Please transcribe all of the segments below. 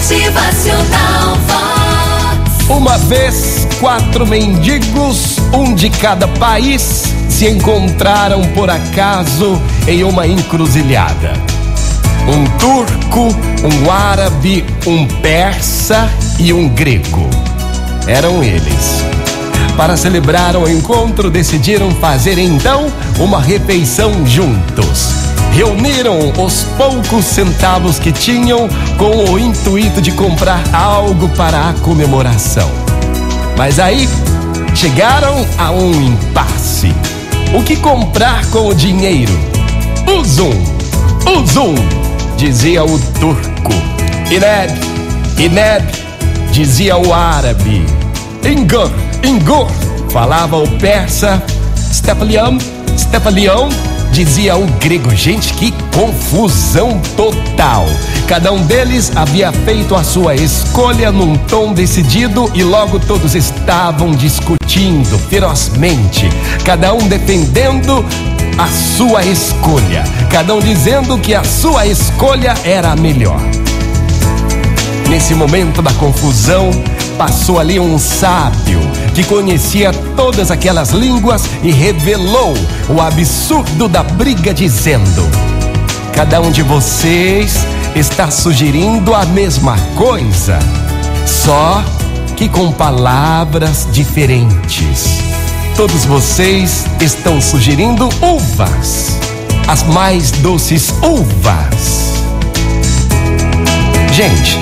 Motivacional Vox. Uma vez, quatro mendigos, um de cada país, se encontraram por acaso em uma encruzilhada. Um turco, um árabe, um persa e um grego. Eram eles. Para celebrar o encontro, decidiram fazer então uma refeição juntos. Reuniram os poucos centavos que tinham com o intuito de comprar algo para a comemoração. Mas aí chegaram a um impasse. O que comprar com o dinheiro? O zoom, o zoom, dizia o turco. Ineb, Ineb, dizia o árabe. Ingur, Ingur, falava o persa. Stepaliam, Stepaliam, dizia o grego. Gente, que confusão total. Cada um deles havia feito a sua escolha num tom decidido e logo todos estavam discutindo ferozmente, cada um defendendo a sua escolha, cada um dizendo que a sua escolha era a melhor. Nesse momento da confusão, passou ali um sábio que conhecia todas aquelas línguas e revelou o absurdo da briga, dizendo: Cada um de vocês está sugerindo a mesma coisa, só que com palavras diferentes. Todos vocês estão sugerindo uvas, as mais doces uvas. Gente,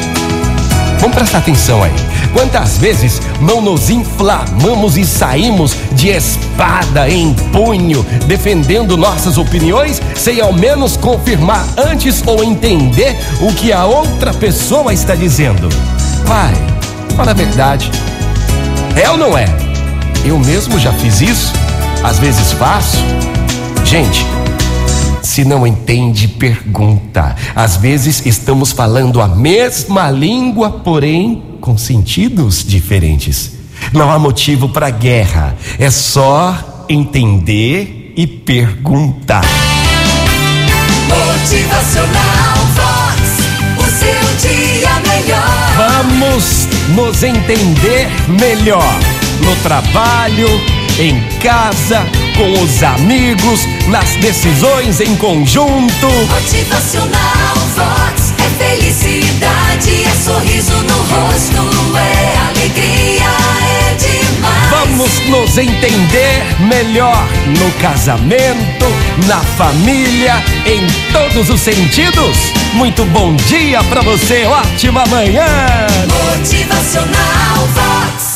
vamos prestar atenção aí. Quantas vezes não nos inflamamos e saímos de espada em punho, defendendo nossas opiniões, sem ao menos confirmar antes ou entender o que a outra pessoa está dizendo? Pai, fala a verdade. É ou não é? Eu mesmo já fiz isso, às vezes faço. Gente, se não entende, pergunta. Às vezes estamos falando a mesma língua, porém com sentidos diferentes. Não há motivo para guerra, é só entender e perguntar. Motivacional Vox. O seu dia melhor. Vamos nos entender melhor no trabalho, em casa, com os amigos, nas decisões em conjunto. Motivacional Vox. É felicidade, é sorriso no rosto, nos entender melhor no casamento, na família, em todos os sentidos. Muito bom dia para você, ótima manhã. Motivacional Vox.